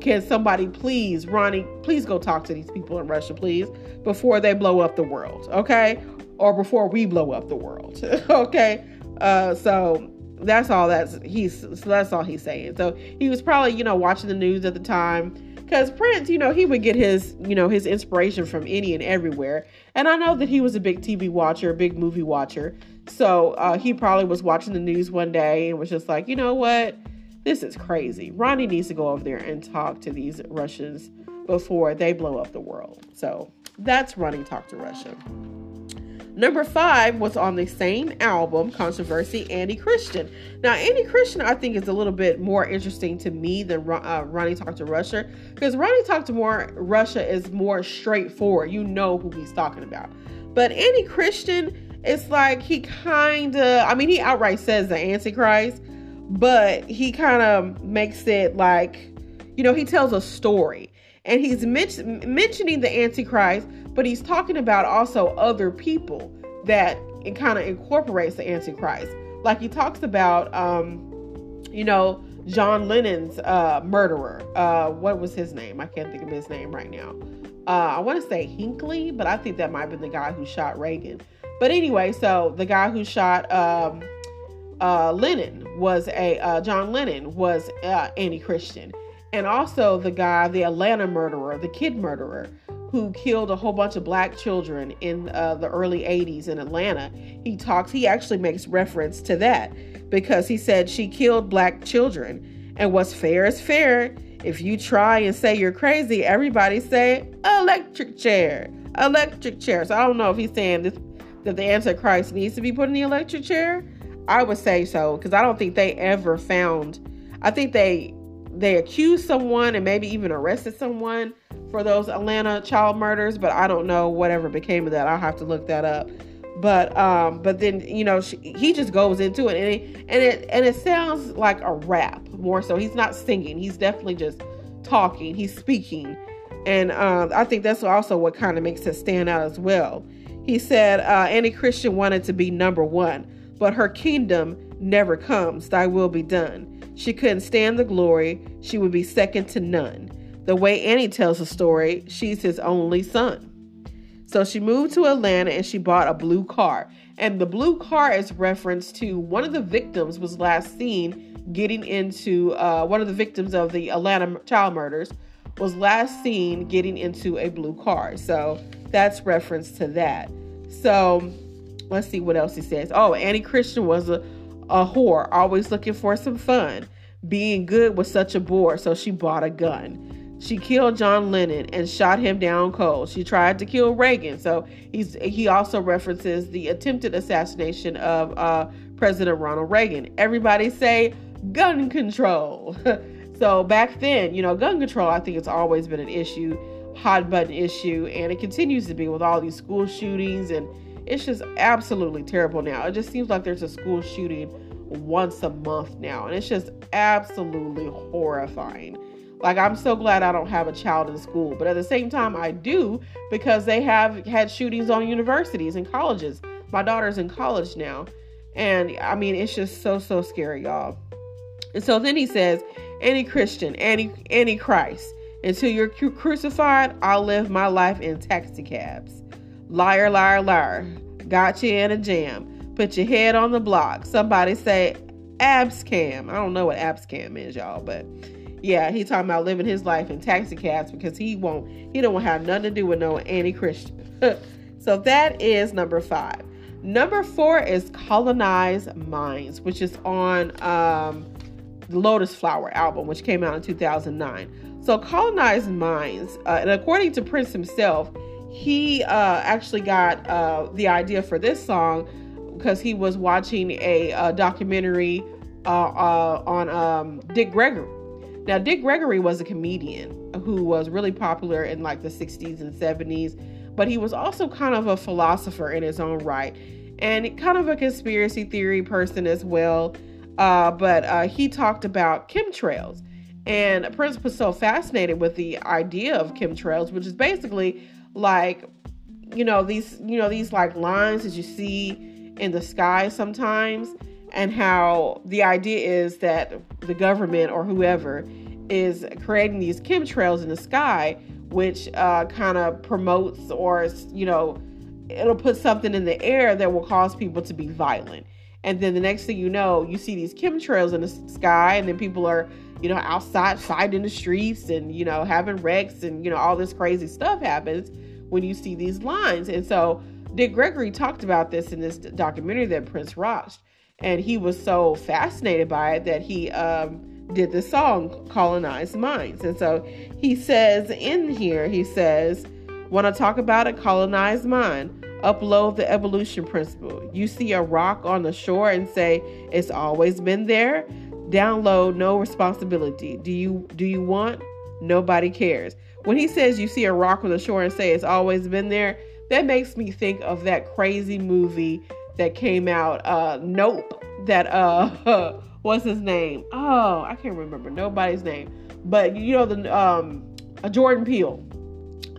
can somebody please, Ronnie, please go talk to these people in Russia, please, before they blow up the world, okay? Or before we blow up the world, okay? Uh, so that's all that's he's so that's all he's saying. So he was probably you know watching the news at the time because Prince, you know, he would get his you know his inspiration from any and everywhere. And I know that he was a big TV watcher, a big movie watcher. So uh, he probably was watching the news one day and was just like, you know what? This is crazy. Ronnie needs to go over there and talk to these Russians before they blow up the world. So that's Ronnie Talk to Russia. Number five was on the same album, Controversy, Annie Christian. Now, Annie Christian, I think, is a little bit more interesting to me than uh, Ronnie Talk to Russia because Ronnie Talk to more Russia is more straightforward. You know who he's talking about. But Annie Christian, it's like he kind of, I mean, he outright says the Antichrist, but he kind of makes it like, you know, he tells a story and he's men- mentioning the Antichrist, but he's talking about also other people that it kind of incorporates the Antichrist. Like he talks about, um, you know, John Lennon's uh, murderer. Uh, what was his name? I can't think of his name right now. Uh, I want to say Hinckley, but I think that might have been the guy who shot Reagan. But anyway, so the guy who shot um, uh, Lennon was a uh, John Lennon was uh, anti-Christian, and also the guy, the Atlanta murderer, the kid murderer, who killed a whole bunch of black children in uh, the early 80s in Atlanta. He talks. He actually makes reference to that because he said she killed black children, and what's fair is fair. If you try and say you're crazy, everybody say electric chair, electric chair. So I don't know if he's saying this that the Antichrist needs to be put in the electric chair? I would say so because I don't think they ever found. I think they they accused someone and maybe even arrested someone for those Atlanta child murders, but I don't know whatever became of that. I'll have to look that up. But um, but then you know she, he just goes into it and it, and it and it sounds like a rap more so. He's not singing. He's definitely just talking. He's speaking, and um, I think that's also what kind of makes it stand out as well. He said, uh, Annie Christian wanted to be number one, but her kingdom never comes. Thy will be done. She couldn't stand the glory. She would be second to none. The way Annie tells the story, she's his only son. So she moved to Atlanta and she bought a blue car. And the blue car is reference to one of the victims was last seen getting into uh, one of the victims of the Atlanta child murders was last seen getting into a blue car. So that's reference to that. So let's see what else he says. Oh, Annie Christian was a, a whore, always looking for some fun. Being good was such a bore, so she bought a gun. She killed John Lennon and shot him down cold. She tried to kill Reagan. So he's he also references the attempted assassination of uh, President Ronald Reagan. Everybody say gun control. so back then, you know, gun control I think it's always been an issue, hot button issue, and it continues to be with all these school shootings and it's just absolutely terrible now. It just seems like there's a school shooting once a month now, and it's just absolutely horrifying. Like, I'm so glad I don't have a child in school, but at the same time, I do because they have had shootings on universities and colleges. My daughter's in college now, and I mean, it's just so, so scary, y'all. And so then he says, Annie Christian, any any Christ, until you're crucified, I'll live my life in taxi cabs. Liar, liar, liar. Got you in a jam. Put your head on the block. Somebody say abscam. I don't know what abscam is, y'all, but yeah, he talking about living his life in taxi cabs because he won't he don't want have nothing to do with no anti-Christian. so that is number five. Number four is colonize minds, which is on um, the Lotus Flower album, which came out in 2009. So colonize minds, uh, and according to Prince himself, he uh, actually got uh, the idea for this song because he was watching a, a documentary uh, uh, on um, Dick Gregory now, Dick Gregory was a comedian who was really popular in like the 60s and 70s, but he was also kind of a philosopher in his own right and kind of a conspiracy theory person as well. Uh, but uh, he talked about chemtrails. And Prince was so fascinated with the idea of chemtrails, which is basically like, you know, these, you know, these like lines that you see in the sky sometimes and how the idea is that the government or whoever is creating these chemtrails in the sky, which uh, kind of promotes or, you know, it'll put something in the air that will cause people to be violent. And then the next thing you know, you see these chemtrails in the sky, and then people are, you know, outside fighting the streets and, you know, having wrecks and, you know, all this crazy stuff happens when you see these lines. And so Dick Gregory talked about this in this documentary that Prince watched and he was so fascinated by it that he um, did the song colonize minds. And so he says in here he says want to talk about a colonized mind? Upload the evolution principle. You see a rock on the shore and say it's always been there download no responsibility do you do you want nobody cares when he says you see a rock on the shore and say it's always been there that makes me think of that crazy movie that came out. Uh, nope. That uh, what's his name? Oh, I can't remember nobody's name. But you know the um, a Jordan Peele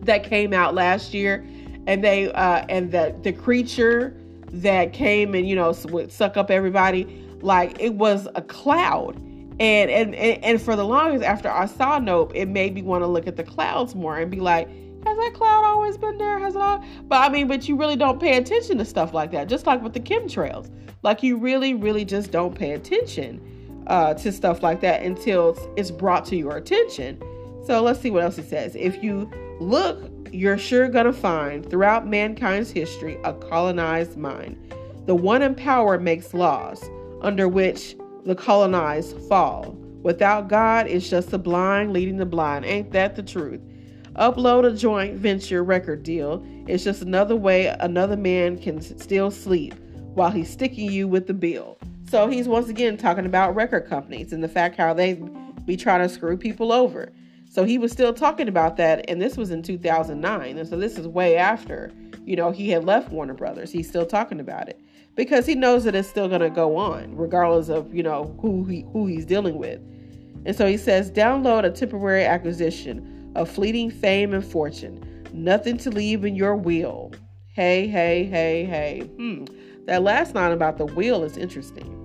that came out last year, and they uh, and the the creature that came and you know would suck up everybody. Like it was a cloud. And, and and for the longest after I saw Nope, it made me want to look at the clouds more and be like, has that cloud always been there? Has it all? But I mean, but you really don't pay attention to stuff like that. Just like with the chemtrails, like you really, really just don't pay attention uh, to stuff like that until it's brought to your attention. So let's see what else he says. If you look, you're sure gonna find throughout mankind's history a colonized mind. The one in power makes laws under which the colonized fall. Without God, it's just the blind leading the blind. Ain't that the truth? Upload a joint venture record deal. It's just another way another man can still sleep while he's sticking you with the bill. So he's once again talking about record companies and the fact how they be trying to screw people over. So he was still talking about that, and this was in 2009. And so this is way after, you know, he had left Warner Brothers. He's still talking about it because he knows that it's still going to go on, regardless of, you know, who he who he's dealing with. And so he says, download a temporary acquisition of fleeting fame and fortune, nothing to leave in your will. Hey, hey, hey, hey. Hmm. That last line about the will is interesting.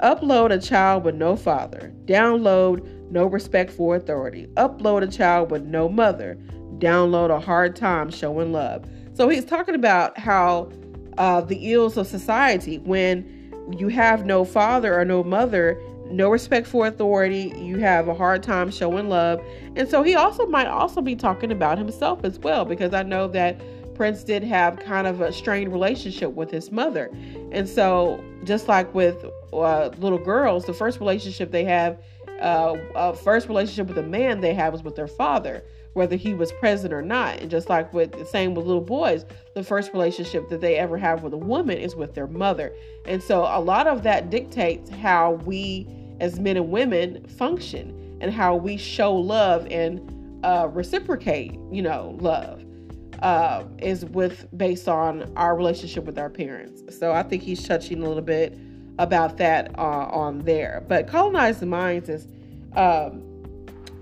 Upload a child with no father. Download no respect for authority. Upload a child with no mother. Download a hard time showing love. So he's talking about how uh, the ills of society when you have no father or no mother, no respect for authority, you have a hard time showing love. And so he also might also be talking about himself as well, because I know that Prince did have kind of a strained relationship with his mother. And so, just like with uh, little girls, the first relationship they have, uh, uh, first relationship with a man they have is with their father, whether he was present or not. And just like with the same with little boys, the first relationship that they ever have with a woman is with their mother. And so, a lot of that dictates how we as men and women function and how we show love and uh, reciprocate, you know, love. Uh, is with based on our relationship with our parents. So I think he's touching a little bit about that uh, on there. But colonized minds is. Um,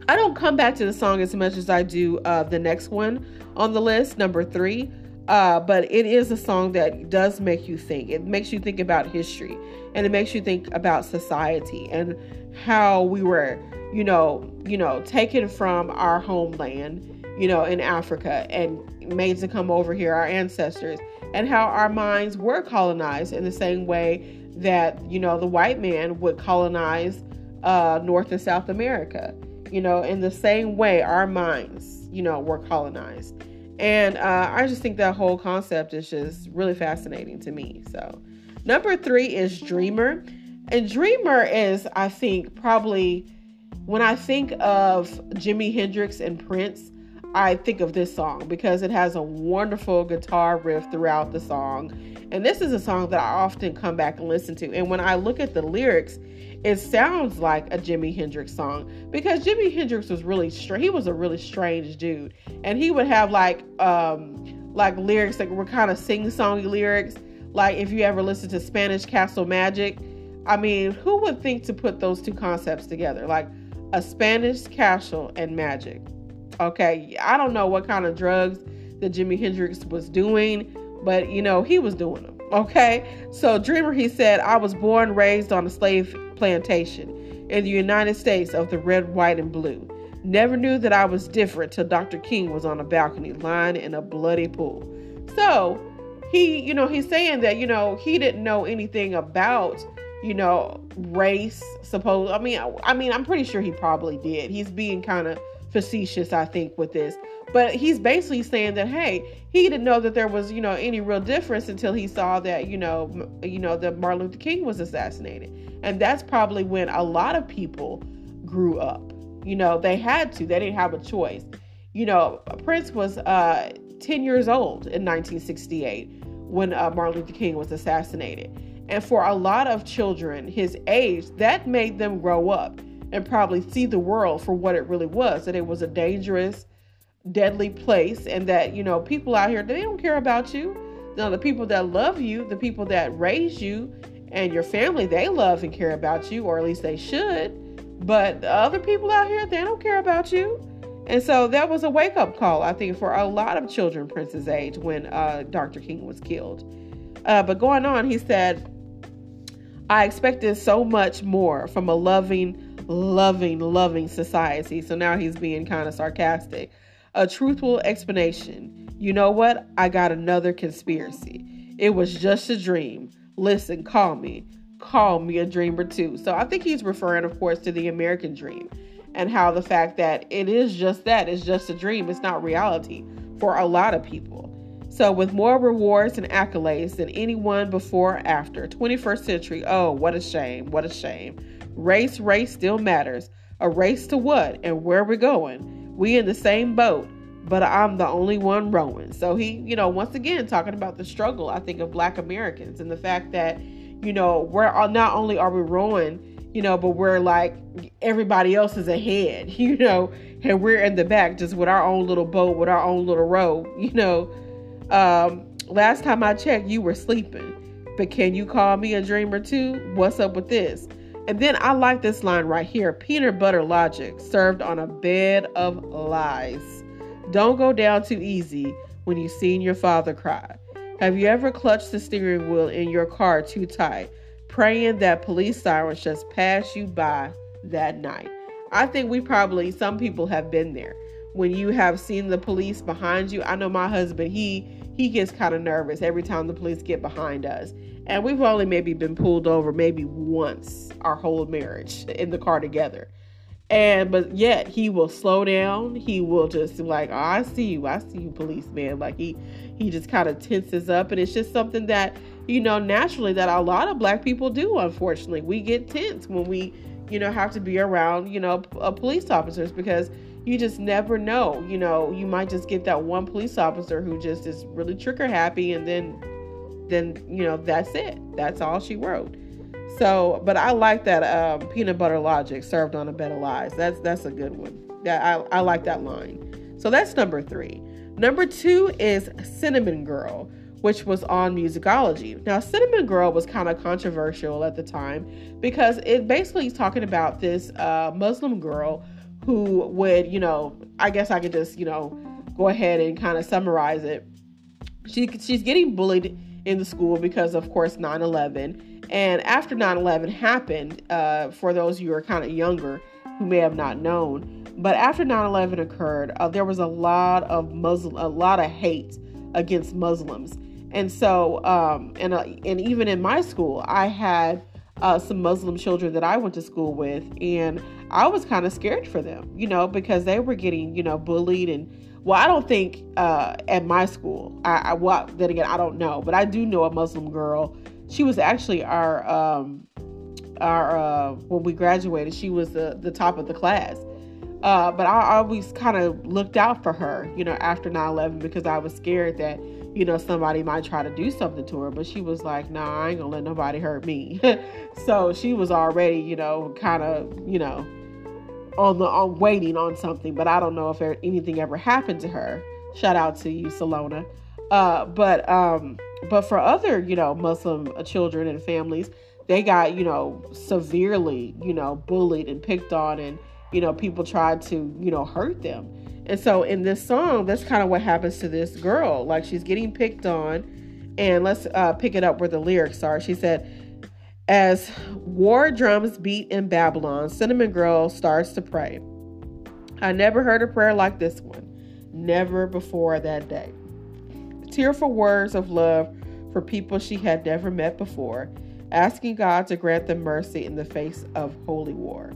I don't come back to the song as much as I do uh, the next one on the list, number three. Uh, but it is a song that does make you think. It makes you think about history and it makes you think about society and how we were, you know, you know, taken from our homeland, you know, in Africa and made to come over here, our ancestors, and how our minds were colonized in the same way that, you know, the white man would colonize uh, North and South America. You know, in the same way, our minds, you know, were colonized. And uh, I just think that whole concept is just really fascinating to me. So, number three is Dreamer. And Dreamer is, I think, probably when I think of Jimi Hendrix and Prince, I think of this song because it has a wonderful guitar riff throughout the song. And this is a song that I often come back and listen to. And when I look at the lyrics, it sounds like a Jimi Hendrix song because Jimi Hendrix was really strange. He was a really strange dude, and he would have like um like lyrics that were kind of sing-songy lyrics. Like if you ever listen to Spanish Castle Magic, I mean, who would think to put those two concepts together, like a Spanish castle and magic? Okay, I don't know what kind of drugs that Jimi Hendrix was doing, but you know, he was doing them. Okay, so Dreamer, he said, I was born, raised on a slave plantation in the United States of the red, white, and blue. Never knew that I was different till Dr. King was on a balcony lying in a bloody pool. So he, you know, he's saying that, you know, he didn't know anything about, you know, race, suppose. I mean, I, I mean, I'm pretty sure he probably did. He's being kind of facetious, I think, with this. But he's basically saying that hey, he didn't know that there was you know any real difference until he saw that you know you know that Martin Luther King was assassinated, and that's probably when a lot of people grew up. You know, they had to; they didn't have a choice. You know, Prince was uh, 10 years old in 1968 when uh, Martin Luther King was assassinated. And for a lot of children his age, that made them grow up and probably see the world for what it really was that it was a dangerous, deadly place, and that, you know, people out here, they don't care about you. Now, the people that love you, the people that raise you, and your family, they love and care about you, or at least they should. But the other people out here, they don't care about you. And so that was a wake up call, I think, for a lot of children Prince's age when uh, Dr. King was killed. Uh, but going on, he said, I expected so much more from a loving, loving, loving society. So now he's being kind of sarcastic. A truthful explanation. You know what? I got another conspiracy. It was just a dream. Listen, call me. Call me a dreamer too. So I think he's referring, of course, to the American dream and how the fact that it is just that, it's just a dream, it's not reality for a lot of people. So, with more rewards and accolades than anyone before or after, 21st century, oh, what a shame, what a shame. Race, race still matters. A race to what and where we're going. We in the same boat, but I'm the only one rowing. So he, you know, once again talking about the struggle, I think, of black Americans and the fact that, you know, we're not only are we rowing, you know, but we're like everybody else is ahead, you know, and we're in the back just with our own little boat, with our own little row, you know. Um, last time I checked, you were sleeping. But can you call me a dreamer too? What's up with this? And then I like this line right here peanut butter logic served on a bed of lies. Don't go down too easy when you've seen your father cry. Have you ever clutched the steering wheel in your car too tight? praying that police sirens just pass you by that night. I think we probably, some people have been there. When you have seen the police behind you, I know my husband, he he gets kind of nervous every time the police get behind us. And we've only maybe been pulled over maybe once our whole marriage in the car together. And but yet he will slow down. He will just like, oh, I see you, I see you, policeman. Like he he just kind of tenses up, and it's just something that you know naturally that a lot of black people do. Unfortunately, we get tense when we you know have to be around you know uh, police officers because you just never know. You know, you might just get that one police officer who just is really trigger happy, and then then you know that's it. That's all she wrote. So, but I like that um, peanut butter logic served on a bed of lies. That's that's a good one. That I, I like that line. So that's number three. Number two is Cinnamon Girl, which was on Musicology. Now, Cinnamon Girl was kind of controversial at the time because it basically is talking about this uh, Muslim girl who would, you know, I guess I could just, you know, go ahead and kind of summarize it. She she's getting bullied in the school because, of course, 9 11 and after 9 11 happened, uh, for those who are kind of younger who may have not known, but after 9 11 occurred, uh, there was a lot of Muslim, a lot of hate against Muslims. And so, um, and, uh, and even in my school, I had uh, some Muslim children that I went to school with, and I was kind of scared for them, you know, because they were getting, you know, bullied and well, I don't think uh, at my school. I, I well, then again, I don't know, but I do know a Muslim girl. She was actually our um our uh when we graduated she was the the top of the class. Uh but i always kind of looked out for her you know after 9-11 because i was scared that you know somebody might try to do something to her. But she was like nah i ain't gonna let nobody hurt me. So she was already you know kind of you know on the on waiting on something but i don't know if anything ever happened to her shout out to you salona uh but um but for other, you know, Muslim children and families, they got, you know, severely, you know, bullied and picked on and, you know, people tried to, you know, hurt them. And so in this song, that's kind of what happens to this girl. Like she's getting picked on. And let's uh, pick it up where the lyrics are. She said, As war drums beat in Babylon, Cinnamon Girl starts to pray. I never heard a prayer like this one. Never before that day tearful words of love for people she had never met before, asking God to grant them mercy in the face of holy war.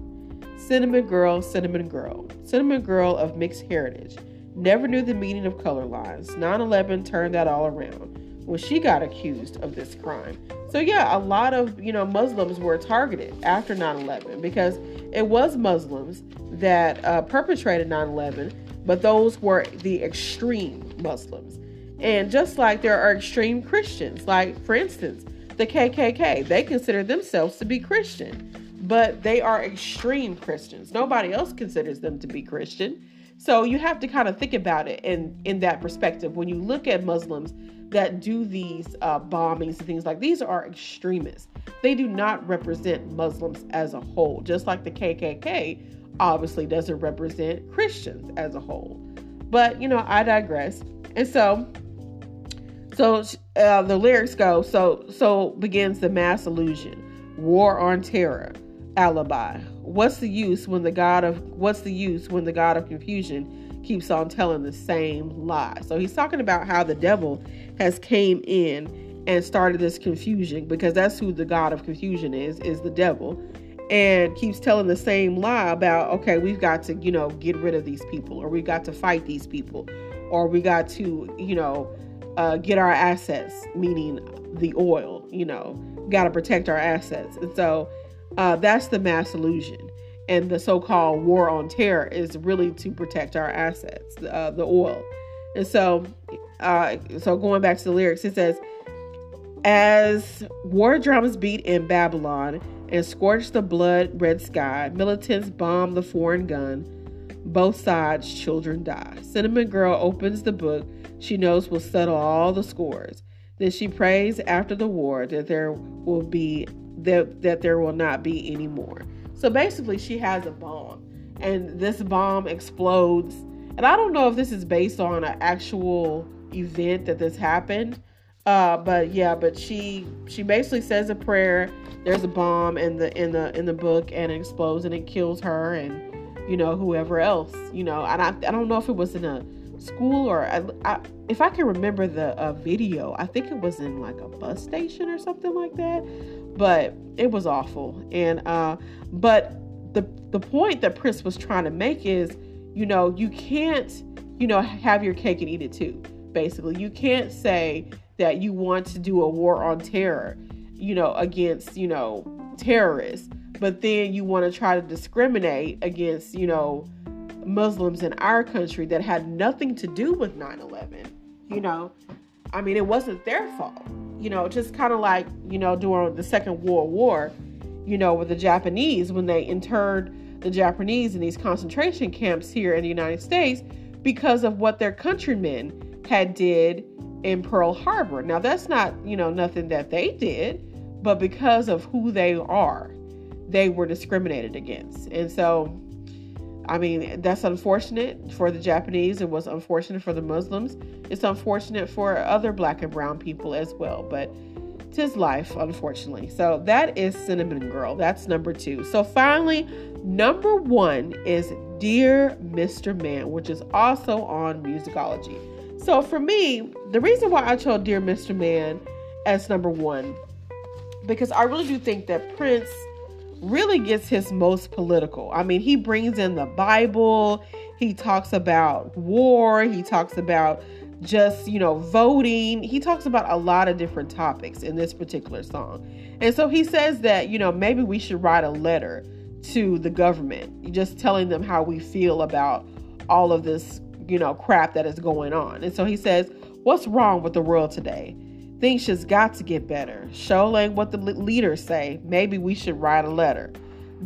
Cinnamon Girl, Cinnamon Girl, Cinnamon Girl of mixed heritage, never knew the meaning of color lines. 9 11 turned that all around when she got accused of this crime. So, yeah, a lot of, you know, Muslims were targeted after 9 11 because it was Muslims that uh, perpetrated 9 11, but those were the extreme Muslims. And just like there are extreme Christians, like for instance, the KKK, they consider themselves to be Christian, but they are extreme Christians. Nobody else considers them to be Christian. So you have to kind of think about it in in that perspective. When you look at Muslims that do these uh, bombings and things like these are extremists. They do not represent Muslims as a whole, just like the KKK obviously doesn't represent Christians as a whole. But you know, I digress. And so so uh, the lyrics go so so begins the mass illusion, war on terror, alibi. What's the use when the god of what's the use when the god of confusion keeps on telling the same lie? So he's talking about how the devil has came in and started this confusion because that's who the god of confusion is is the devil and keeps telling the same lie about okay we've got to you know get rid of these people or we've got to fight these people or we got to you know uh, get our assets, meaning the oil, you know, got to protect our assets. And so uh, that's the mass illusion. And the so called war on terror is really to protect our assets, uh, the oil. And so, uh, so going back to the lyrics, it says, as war drums beat in Babylon and scorch the blood red sky, militants bomb the foreign gun. Both sides, children die. Cinnamon Girl opens the book she knows will settle all the scores. Then she prays after the war that there will be that, that there will not be any more. So basically she has a bomb and this bomb explodes. And I don't know if this is based on an actual event that this happened. Uh, but yeah, but she she basically says a prayer. There's a bomb in the in the in the book, and it explodes and it kills her and you know whoever else. You know, and I I don't know if it was in a school or I, I, if I can remember the uh, video, I think it was in like a bus station or something like that. But it was awful. And uh, but the the point that Prince was trying to make is, you know, you can't, you know, have your cake and eat it too. Basically, you can't say that you want to do a war on terror, you know, against, you know, terrorists, but then you want to try to discriminate against, you know, Muslims in our country that had nothing to do with 9 11. You know, I mean, it wasn't their fault. You know, just kind of like, you know, during the Second World War, you know, with the Japanese, when they interred the Japanese in these concentration camps here in the United States because of what their countrymen had did in Pearl Harbor. Now, that's not, you know, nothing that they did, but because of who they are, they were discriminated against. And so, I mean, that's unfortunate for the Japanese. It was unfortunate for the Muslims. It's unfortunate for other black and brown people as well. But tis life, unfortunately. So that is Cinnamon Girl. That's number two. So finally, number one is Dear Mr. Man, which is also on Musicology. So for me, the reason why I chose Dear Mr. Man as number one, because I really do think that Prince really gets his most political. I mean, he brings in the Bible, he talks about war, he talks about just, you know, voting. He talks about a lot of different topics in this particular song. And so he says that, you know, maybe we should write a letter to the government, just telling them how we feel about all of this, you know, crap that is going on. And so he says, What's wrong with the world today? Things just got to get better. Show ain't what the leaders say. Maybe we should write a letter.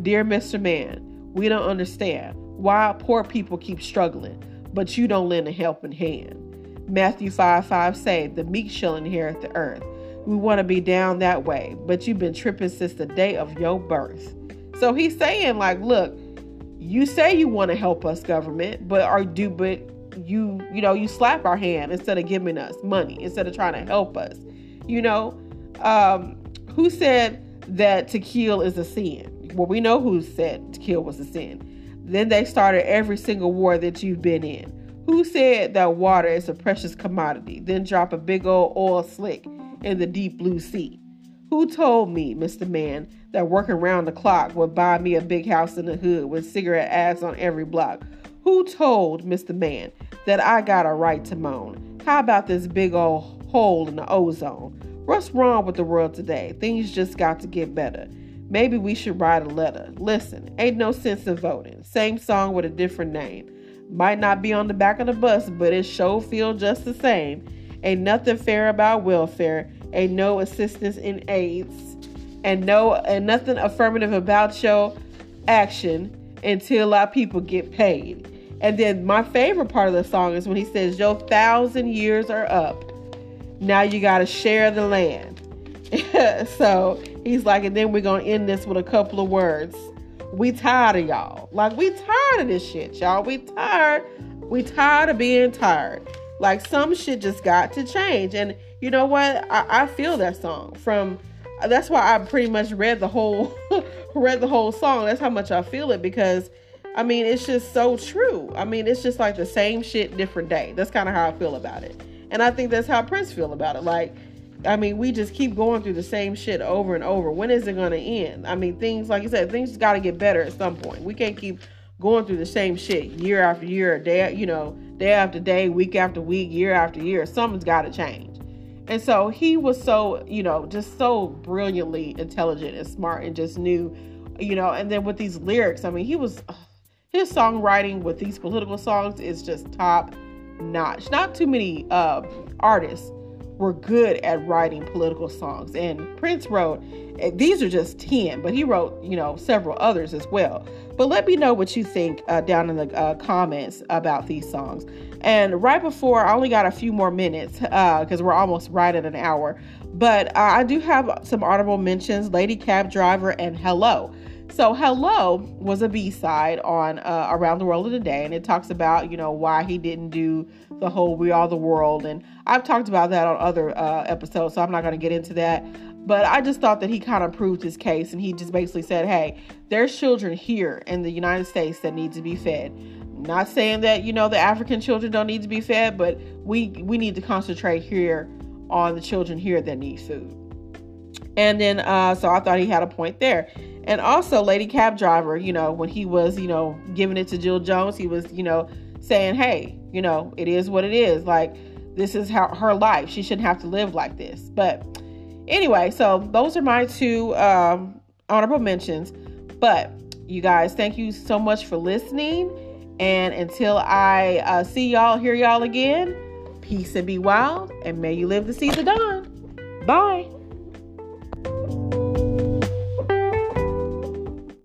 Dear Mr. Man, we don't understand why poor people keep struggling, but you don't lend a helping hand. Matthew 5 5 say, The meek shall inherit the earth. We want to be down that way, but you've been tripping since the day of your birth. So he's saying, like, look, you say you want to help us, government, but are do but you you know you slap our hand instead of giving us money instead of trying to help us you know, um, who said that to kill is a sin? Well, we know who said to kill was a sin. Then they started every single war that you've been in. Who said that water is a precious commodity? Then drop a big old oil slick in the deep blue sea. Who told me, Mr. Man, that working round the clock would buy me a big house in the hood with cigarette ads on every block? Who told Mr. Man that I got a right to moan? How about this big old hole in the ozone. What's wrong with the world today? Things just got to get better. Maybe we should write a letter. Listen, ain't no sense in voting. Same song with a different name. Might not be on the back of the bus, but it sure feel just the same. Ain't nothing fair about welfare. Ain't no assistance in AIDS. And no and nothing affirmative about your action until our people get paid. And then my favorite part of the song is when he says, Your thousand years are up now you got to share the land. so he's like, and then we're going to end this with a couple of words. We tired of y'all. Like, we tired of this shit, y'all. We tired. We tired of being tired. Like, some shit just got to change. And you know what? I, I feel that song from. That's why I pretty much read the whole read the whole song. That's how much I feel it because I mean it's just so true. I mean it's just like the same shit, different day. That's kind of how I feel about it. And I think that's how Prince feel about it. Like, I mean, we just keep going through the same shit over and over. When is it going to end? I mean, things, like you said, things got to get better at some point. We can't keep going through the same shit year after year, day, you know, day after day, week after week, year after year. Something's got to change. And so he was so, you know, just so brilliantly intelligent and smart and just knew, you know, and then with these lyrics, I mean, he was, his songwriting with these political songs is just top notch. Not too many uh, artists were good at writing political songs, and Prince wrote. These are just ten, but he wrote, you know, several others as well. But let me know what you think uh, down in the uh, comments about these songs. And right before, I only got a few more minutes because uh, we're almost right at an hour. But uh, I do have some honorable mentions: Lady Cab Driver and Hello. So, Hello was a B side on uh, Around the World in a Day, and it talks about, you know, why he didn't do the whole We Are the World. And I've talked about that on other uh, episodes, so I'm not going to get into that. But I just thought that he kind of proved his case, and he just basically said, hey, there's children here in the United States that need to be fed. Not saying that, you know, the African children don't need to be fed, but we, we need to concentrate here on the children here that need food. And then, uh, so I thought he had a point there. And also, Lady Cab Driver, you know, when he was, you know, giving it to Jill Jones, he was, you know, saying, hey, you know, it is what it is. Like, this is how her life. She shouldn't have to live like this. But anyway, so those are my two um, honorable mentions. But you guys, thank you so much for listening. And until I uh, see y'all, hear y'all again, peace and be wild, and may you live to see the dawn. Bye.